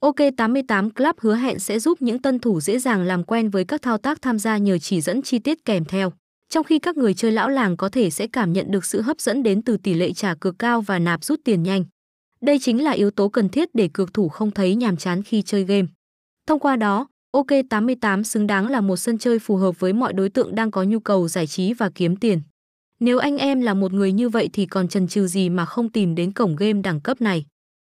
OK88 Club hứa hẹn sẽ giúp những tân thủ dễ dàng làm quen với các thao tác tham gia nhờ chỉ dẫn chi tiết kèm theo. Trong khi các người chơi lão làng có thể sẽ cảm nhận được sự hấp dẫn đến từ tỷ lệ trả cược cao và nạp rút tiền nhanh. Đây chính là yếu tố cần thiết để cược thủ không thấy nhàm chán khi chơi game. Thông qua đó, OK88 xứng đáng là một sân chơi phù hợp với mọi đối tượng đang có nhu cầu giải trí và kiếm tiền. Nếu anh em là một người như vậy thì còn chần chừ gì mà không tìm đến cổng game đẳng cấp này.